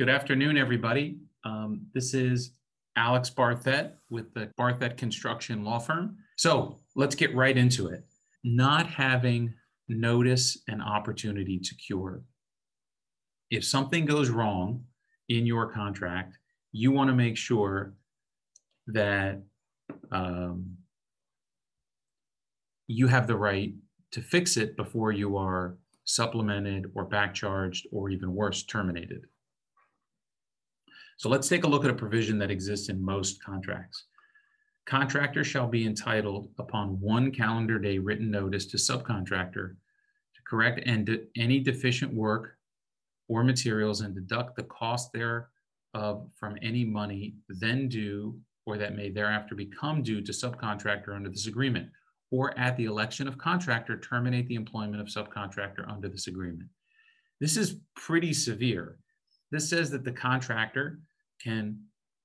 Good afternoon, everybody. Um, this is Alex Barthet with the Barthet Construction Law Firm. So let's get right into it. Not having notice and opportunity to cure. If something goes wrong in your contract, you want to make sure that um, you have the right to fix it before you are supplemented or back charged or even worse, terminated. So let's take a look at a provision that exists in most contracts. Contractor shall be entitled upon one calendar day written notice to subcontractor to correct and de- any deficient work or materials and deduct the cost thereof from any money then due or that may thereafter become due to subcontractor under this agreement, or at the election of contractor, terminate the employment of subcontractor under this agreement. This is pretty severe. This says that the contractor can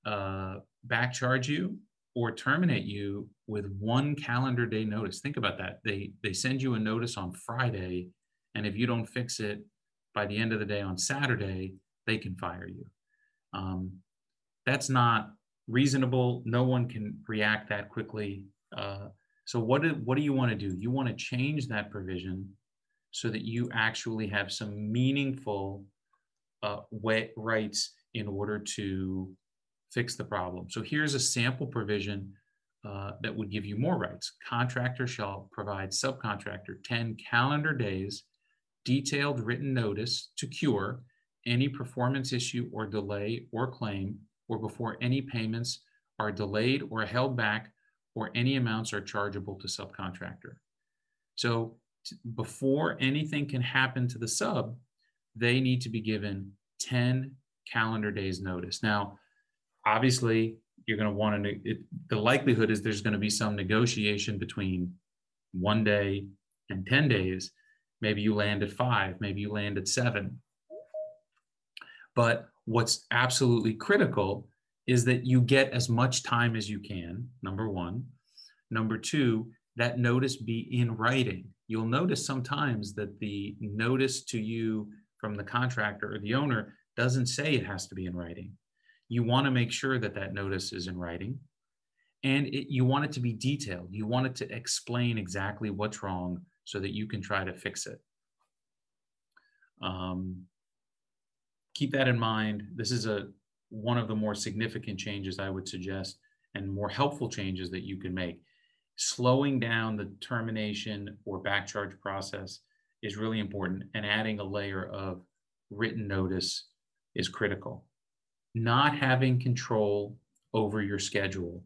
uh, back charge you or terminate you with one calendar day notice. Think about that. They they send you a notice on Friday, and if you don't fix it by the end of the day on Saturday, they can fire you. Um, that's not reasonable. No one can react that quickly. Uh, so what do, what do you want to do? You want to change that provision so that you actually have some meaningful uh, way, rights in order to fix the problem. So here's a sample provision uh, that would give you more rights. Contractor shall provide subcontractor 10 calendar days, detailed written notice to cure any performance issue or delay or claim, or before any payments are delayed or held back, or any amounts are chargeable to subcontractor. So before anything can happen to the sub, they need to be given 10 calendar days notice. Now, obviously, you're going to want to, it, the likelihood is there's going to be some negotiation between one day and 10 days. Maybe you land at five, maybe you land at seven. But what's absolutely critical is that you get as much time as you can, number one. Number two, that notice be in writing. You'll notice sometimes that the notice to you from the contractor or the owner doesn't say it has to be in writing. You want to make sure that that notice is in writing and it, you want it to be detailed. You want it to explain exactly what's wrong so that you can try to fix it. Um, keep that in mind. This is a one of the more significant changes I would suggest and more helpful changes that you can make. Slowing down the termination or back charge process is really important and adding a layer of written notice is critical. Not having control over your schedule.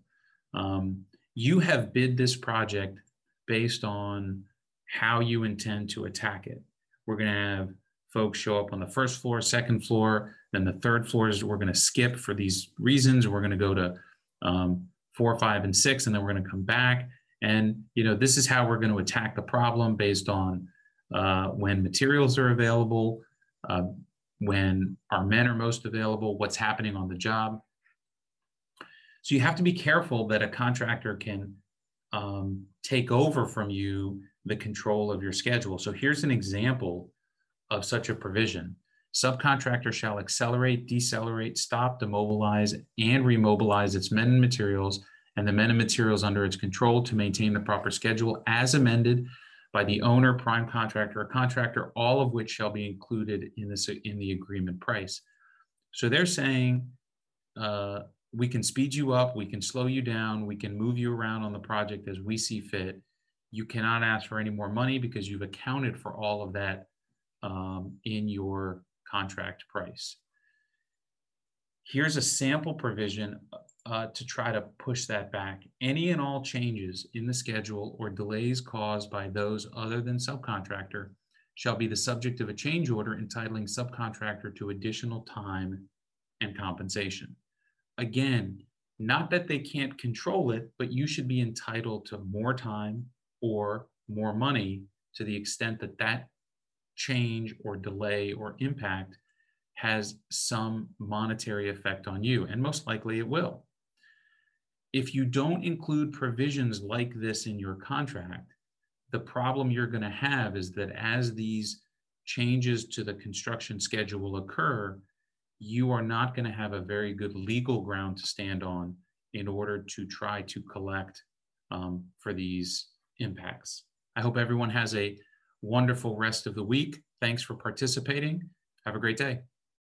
Um, you have bid this project based on how you intend to attack it. We're going to have folks show up on the first floor, second floor, then the third floor is we're going to skip for these reasons. We're going to go to um, four, five, and six, and then we're going to come back. And you know, this is how we're going to attack the problem based on uh, when materials are available, uh, when our men are most available, what's happening on the job. So you have to be careful that a contractor can um, take over from you the control of your schedule. So here's an example of such a provision. Subcontractor shall accelerate, decelerate, stop, demobilize, and remobilize its men and materials and the men and materials under its control to maintain the proper schedule as amended by the owner, prime contractor, or contractor, all of which shall be included in this in the agreement price. So they're saying uh, we can speed you up, we can slow you down, we can move you around on the project as we see fit. You cannot ask for any more money because you've accounted for all of that um, in your contract price. Here's a sample provision uh, to try to push that back. Any and all changes in the schedule or delays caused by those other than subcontractor shall be the subject of a change order entitling subcontractor to additional time and compensation. Again, not that they can't control it, but you should be entitled to more time or more money to the extent that that change or delay or impact has some monetary effect on you, and most likely it will if you don't include provisions like this in your contract, the problem you're going to have is that as these changes to the construction schedule occur, you are not going to have a very good legal ground to stand on in order to try to collect um, for these impacts. I hope everyone has a wonderful rest of the week. Thanks for participating. Have a great day.